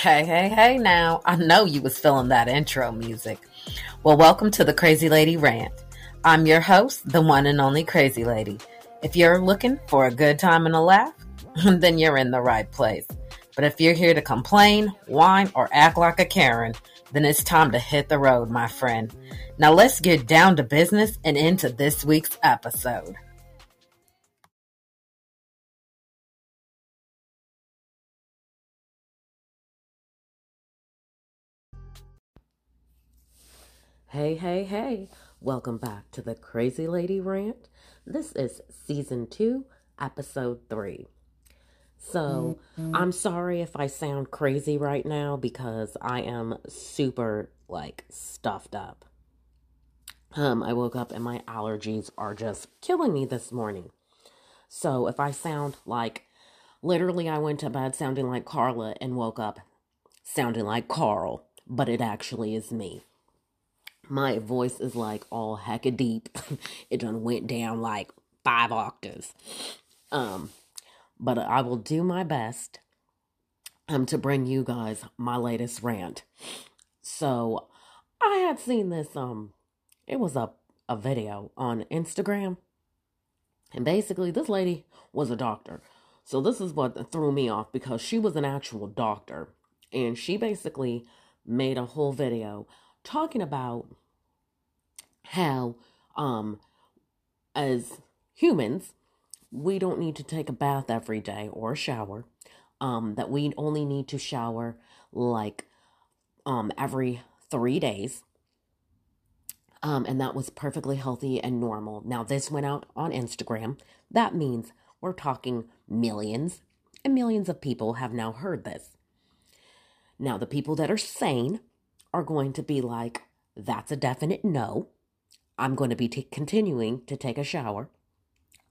Hey, hey, hey now. I know you was feeling that intro music. Well, welcome to the Crazy Lady Rant. I'm your host, the one and only Crazy Lady. If you're looking for a good time and a laugh, then you're in the right place. But if you're here to complain, whine, or act like a Karen, then it's time to hit the road, my friend. Now let's get down to business and into this week's episode. Hey, hey, hey. Welcome back to the Crazy Lady Rant. This is season two, episode three. So, mm-hmm. I'm sorry if I sound crazy right now because I am super like stuffed up. Um, I woke up and my allergies are just killing me this morning. So, if I sound like literally I went to bed sounding like Carla and woke up sounding like Carl, but it actually is me my voice is like all hecka deep. it done went down like five octaves. Um, but I will do my best um to bring you guys my latest rant. So I had seen this um it was a a video on Instagram. And basically this lady was a doctor. So this is what threw me off because she was an actual doctor and she basically made a whole video talking about how um as humans we don't need to take a bath every day or a shower. Um that we only need to shower like um every 3 days. Um and that was perfectly healthy and normal. Now this went out on Instagram. That means we're talking millions and millions of people have now heard this. Now the people that are sane are going to be like that's a definite no I'm going to be t- continuing to take a shower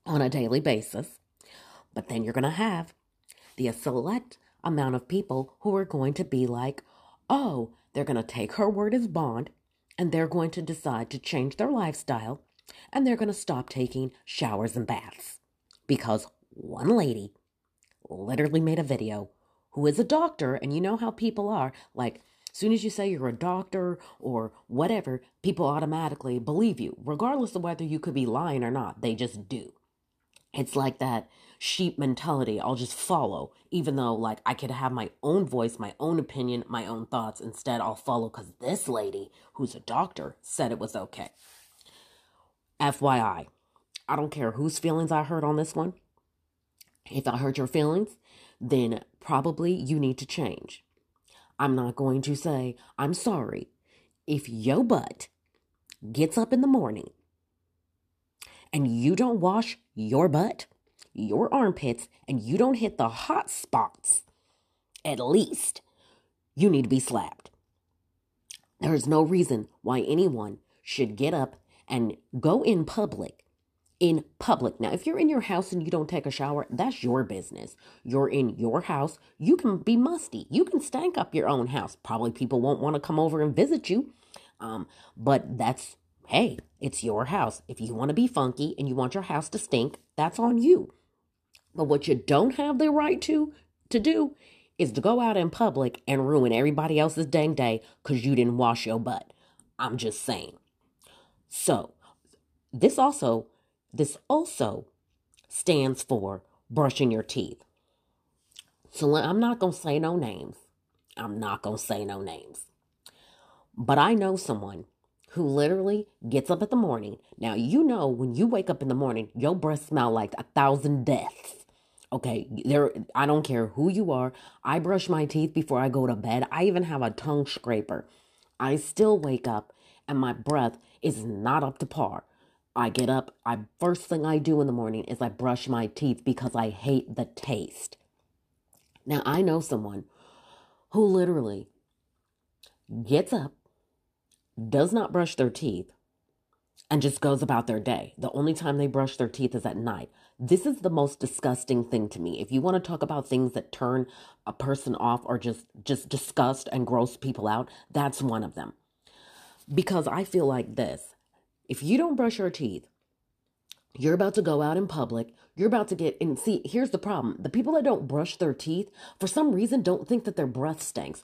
on a daily basis. But then you're going to have the select amount of people who are going to be like, oh, they're going to take her word as bond and they're going to decide to change their lifestyle and they're going to stop taking showers and baths. Because one lady literally made a video who is a doctor, and you know how people are like, soon as you say you're a doctor or whatever, people automatically believe you, regardless of whether you could be lying or not. They just do. It's like that sheep mentality. I'll just follow, even though, like, I could have my own voice, my own opinion, my own thoughts. Instead, I'll follow because this lady, who's a doctor, said it was okay. FYI, I don't care whose feelings I hurt on this one. If I hurt your feelings, then probably you need to change. I'm not going to say, I'm sorry. If your butt gets up in the morning and you don't wash your butt, your armpits, and you don't hit the hot spots, at least you need to be slapped. There is no reason why anyone should get up and go in public in public. Now, if you're in your house and you don't take a shower, that's your business. You're in your house. You can be musty. You can stank up your own house. Probably people won't want to come over and visit you. Um, but that's hey, it's your house. If you want to be funky and you want your house to stink, that's on you. But what you don't have the right to to do is to go out in public and ruin everybody else's dang day because you didn't wash your butt. I'm just saying. So, this also this also stands for brushing your teeth. So I'm not going to say no names. I'm not going to say no names. But I know someone who literally gets up in the morning. Now, you know, when you wake up in the morning, your breath smell like a thousand deaths. Okay, there I don't care who you are. I brush my teeth before I go to bed. I even have a tongue scraper. I still wake up and my breath is not up to par. I get up, I first thing I do in the morning is I brush my teeth because I hate the taste. Now I know someone who literally gets up, does not brush their teeth, and just goes about their day. The only time they brush their teeth is at night. This is the most disgusting thing to me. If you want to talk about things that turn a person off or just just disgust and gross people out, that's one of them. Because I feel like this. If you don't brush your teeth, You're about to go out in public. You're about to get and see. Here's the problem: the people that don't brush their teeth for some reason don't think that their breath stinks.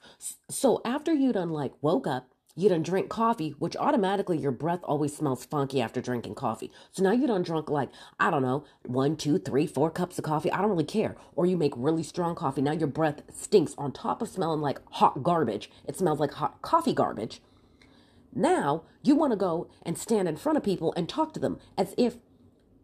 So after you done like woke up, you done drink coffee, which automatically your breath always smells funky after drinking coffee. So now you done drunk like I don't know one, two, three, four cups of coffee. I don't really care. Or you make really strong coffee. Now your breath stinks on top of smelling like hot garbage. It smells like hot coffee garbage. Now you want to go and stand in front of people and talk to them as if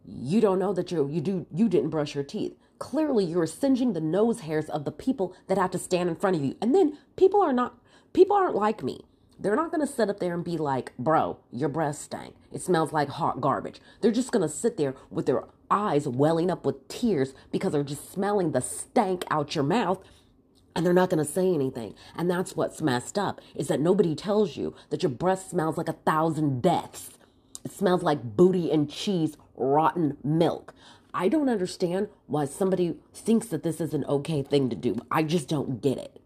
you don't know that you you do you didn't brush your teeth. Clearly, you're singeing the nose hairs of the people that have to stand in front of you. And then people are not people aren't like me. They're not going to sit up there and be like, "Bro, your breath stank. It smells like hot garbage." They're just going to sit there with their eyes welling up with tears because they're just smelling the stank out your mouth and they're not going to say anything. And that's what's messed up is that nobody tells you that your breath smells like a thousand deaths. It smells like booty and cheese rotten milk. I don't understand why somebody thinks that this is an okay thing to do. I just don't get it.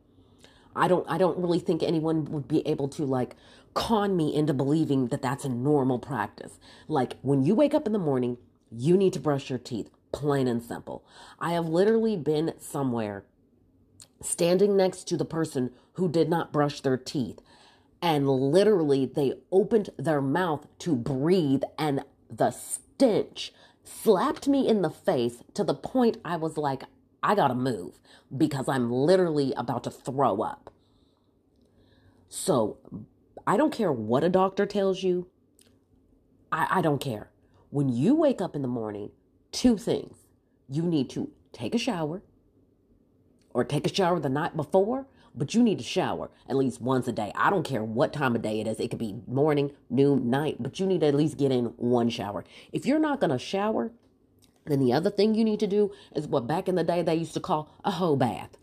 I don't I don't really think anyone would be able to like con me into believing that that's a normal practice. Like when you wake up in the morning, you need to brush your teeth, plain and simple. I have literally been somewhere standing next to the person who did not brush their teeth and literally they opened their mouth to breathe and the stench slapped me in the face to the point I was like, I gotta move because I'm literally about to throw up. So I don't care what a doctor tells you. I, I don't care. When you wake up in the morning, two things. You need to take a shower or take a shower the night before but you need to shower at least once a day. I don't care what time of day it is. It could be morning, noon, night, but you need to at least get in one shower. If you're not going to shower, then the other thing you need to do is what back in the day they used to call a hoe bath.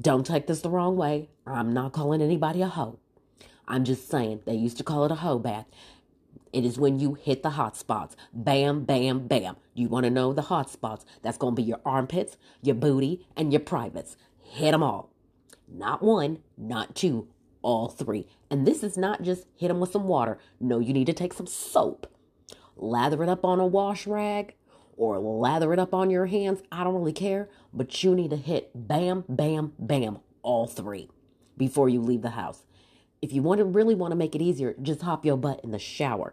Don't take this the wrong way. I'm not calling anybody a hoe. I'm just saying they used to call it a hoe bath. It is when you hit the hot spots. Bam, bam, bam. You want to know the hot spots? That's going to be your armpits, your booty, and your privates hit them all. Not one, not two, all three. And this is not just hit them with some water. No, you need to take some soap, lather it up on a wash rag, or lather it up on your hands. I don't really care, but you need to hit bam, bam, bam, all three before you leave the house. If you want to really want to make it easier, just hop your butt in the shower.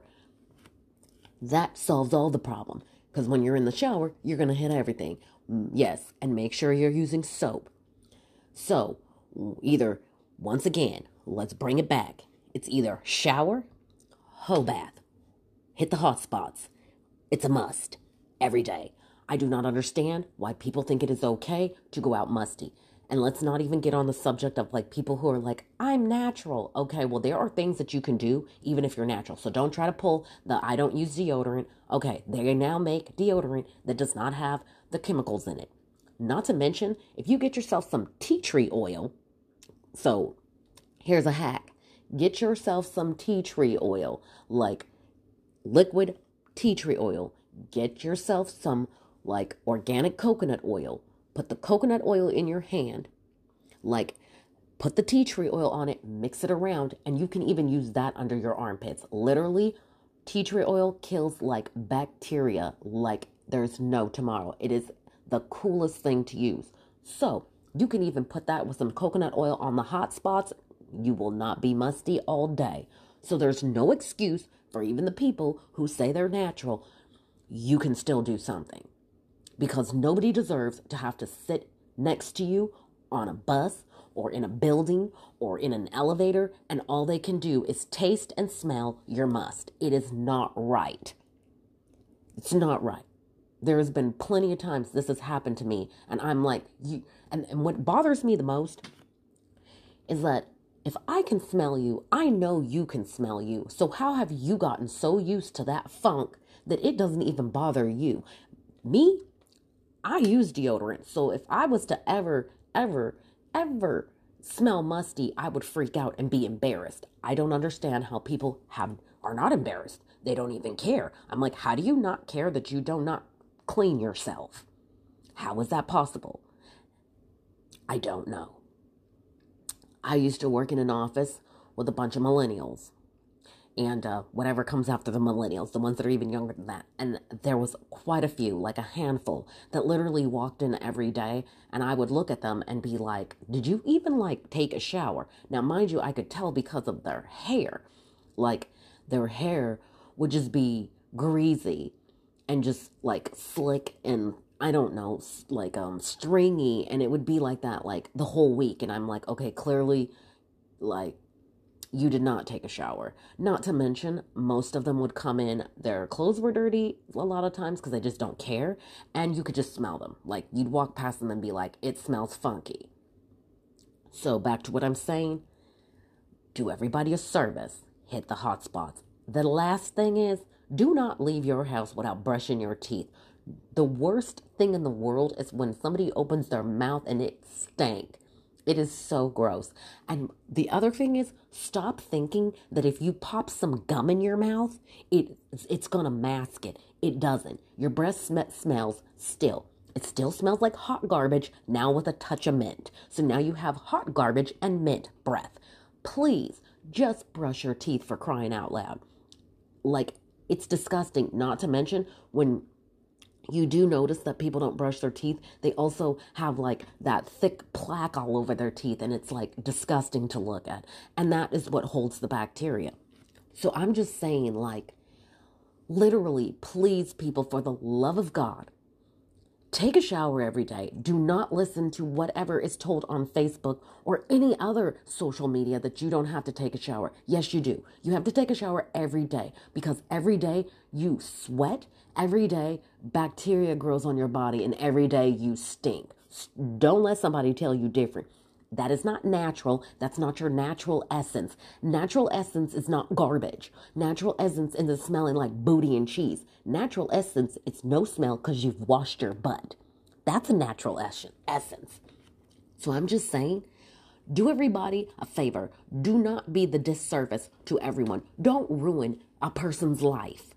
That solves all the problem because when you're in the shower, you're going to hit everything. Mm, yes, and make sure you're using soap. So, either, once again, let's bring it back. It's either shower, hoe bath, hit the hot spots. It's a must every day. I do not understand why people think it is okay to go out musty. And let's not even get on the subject of like people who are like, I'm natural. Okay, well, there are things that you can do even if you're natural. So don't try to pull the I don't use deodorant. Okay, they now make deodorant that does not have the chemicals in it. Not to mention, if you get yourself some tea tree oil, so here's a hack get yourself some tea tree oil, like liquid tea tree oil. Get yourself some like organic coconut oil. Put the coconut oil in your hand, like put the tea tree oil on it, mix it around, and you can even use that under your armpits. Literally, tea tree oil kills like bacteria like there's no tomorrow. It is the coolest thing to use. So you can even put that with some coconut oil on the hot spots. You will not be musty all day. So there's no excuse for even the people who say they're natural. You can still do something because nobody deserves to have to sit next to you on a bus or in a building or in an elevator and all they can do is taste and smell your must. It is not right. It's not right there has been plenty of times this has happened to me and i'm like you and, and what bothers me the most is that if i can smell you i know you can smell you so how have you gotten so used to that funk that it doesn't even bother you me i use deodorant so if i was to ever ever ever smell musty i would freak out and be embarrassed i don't understand how people have are not embarrassed they don't even care i'm like how do you not care that you do not clean yourself. How is that possible? I don't know. I used to work in an office with a bunch of millennials. And uh, whatever comes after the millennials, the ones that are even younger than that. And there was quite a few, like a handful, that literally walked in every day, and I would look at them and be like, "Did you even like take a shower?" Now, mind you, I could tell because of their hair, like their hair would just be greasy and just like slick and I don't know, like um stringy and it would be like that like the whole week and I'm like, okay, clearly like you did not take a shower. Not to mention, most of them would come in, their clothes were dirty a lot of times because they just don't care, and you could just smell them. Like, you'd walk past them and be like, it smells funky. So, back to what I'm saying do everybody a service, hit the hot spots. The last thing is, do not leave your house without brushing your teeth. The worst thing in the world is when somebody opens their mouth and it stank. It is so gross. And the other thing is, stop thinking that if you pop some gum in your mouth, it it's gonna mask it. It doesn't. Your breath sm- smells still. It still smells like hot garbage, now with a touch of mint. So now you have hot garbage and mint breath. Please just brush your teeth for crying out loud. Like, it's disgusting. Not to mention when you do notice that people don't brush their teeth. They also have like that thick plaque all over their teeth, and it's like disgusting to look at. And that is what holds the bacteria. So I'm just saying, like, literally, please, people, for the love of God, Take a shower every day. Do not listen to whatever is told on Facebook or any other social media that you don't have to take a shower. Yes, you do. You have to take a shower every day because every day you sweat, every day bacteria grows on your body, and every day you stink. Don't let somebody tell you different. That is not natural. That's not your natural essence. Natural essence is not garbage. Natural essence isn't smelling like booty and cheese. Natural essence, it's no smell because you've washed your butt. That's a natural essence. So I'm just saying, do everybody a favor. Do not be the disservice to everyone. Don't ruin a person's life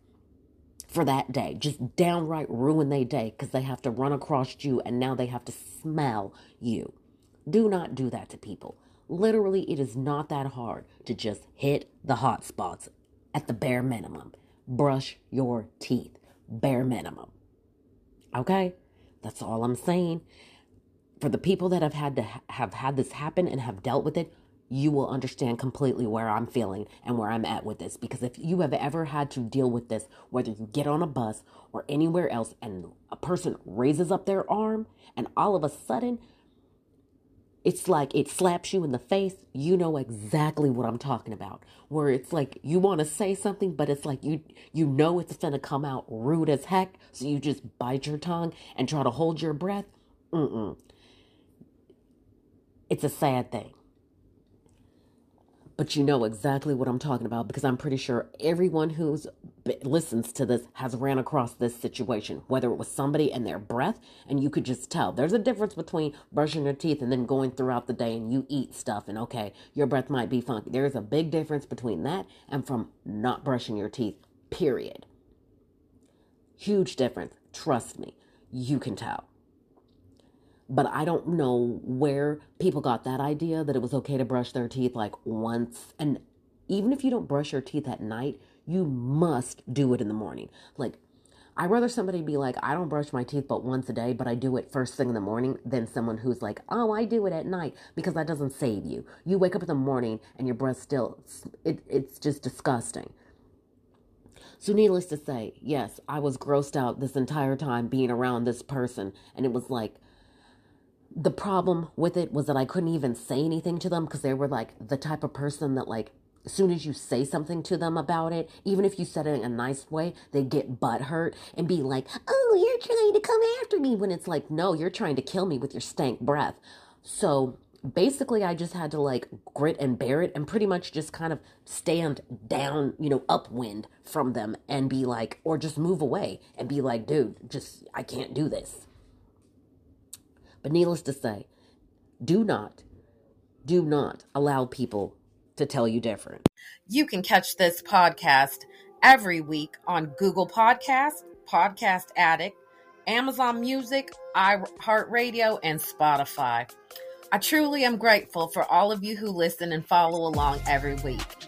for that day. Just downright ruin their day because they have to run across you and now they have to smell you. Do not do that to people. Literally, it is not that hard to just hit the hot spots at the bare minimum. Brush your teeth, bare minimum. Okay? That's all I'm saying. For the people that have had to ha- have had this happen and have dealt with it, you will understand completely where I'm feeling and where I'm at with this. Because if you have ever had to deal with this, whether you get on a bus or anywhere else and a person raises up their arm and all of a sudden it's like it slaps you in the face. You know exactly what I'm talking about. Where it's like you want to say something, but it's like you you know it's gonna come out rude as heck, so you just bite your tongue and try to hold your breath. Mm-mm. It's a sad thing but you know exactly what I'm talking about because I'm pretty sure everyone who's listens to this has ran across this situation, whether it was somebody and their breath, and you could just tell. There's a difference between brushing your teeth and then going throughout the day and you eat stuff, and okay, your breath might be funky. There's a big difference between that and from not brushing your teeth, period. Huge difference. Trust me, you can tell. But I don't know where people got that idea that it was okay to brush their teeth like once. And even if you don't brush your teeth at night, you must do it in the morning. Like, I'd rather somebody be like, I don't brush my teeth but once a day, but I do it first thing in the morning than someone who's like, oh, I do it at night because that doesn't save you. You wake up in the morning and your breath still, it, it's just disgusting. So, needless to say, yes, I was grossed out this entire time being around this person. And it was like, the problem with it was that I couldn't even say anything to them because they were like the type of person that like as soon as you say something to them about it, even if you said it in a nice way, they get butt hurt and be like, "Oh, you're trying to come after me," when it's like, "No, you're trying to kill me with your stank breath." So basically, I just had to like grit and bear it and pretty much just kind of stand down, you know, upwind from them and be like, or just move away and be like, "Dude, just I can't do this." But needless to say, do not, do not allow people to tell you different. You can catch this podcast every week on Google Podcast, Podcast Addict, Amazon Music, iHeartRadio, and Spotify. I truly am grateful for all of you who listen and follow along every week.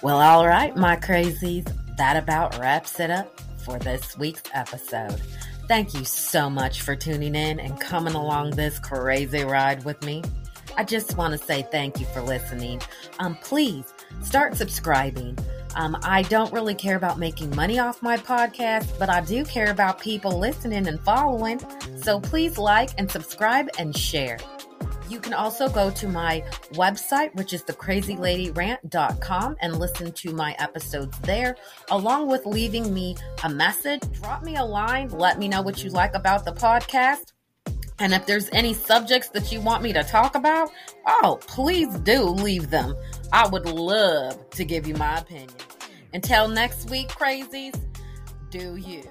Well, all right, my crazies, that about wraps it up for this week's episode. Thank you so much for tuning in and coming along this crazy ride with me. I just want to say thank you for listening. Um, please start subscribing. Um, I don't really care about making money off my podcast, but I do care about people listening and following. So please like and subscribe and share. You can also go to my website, which is thecrazyladyrant.com, and listen to my episodes there, along with leaving me a message. Drop me a line. Let me know what you like about the podcast. And if there's any subjects that you want me to talk about, oh, please do leave them. I would love to give you my opinion. Until next week, crazies, do you.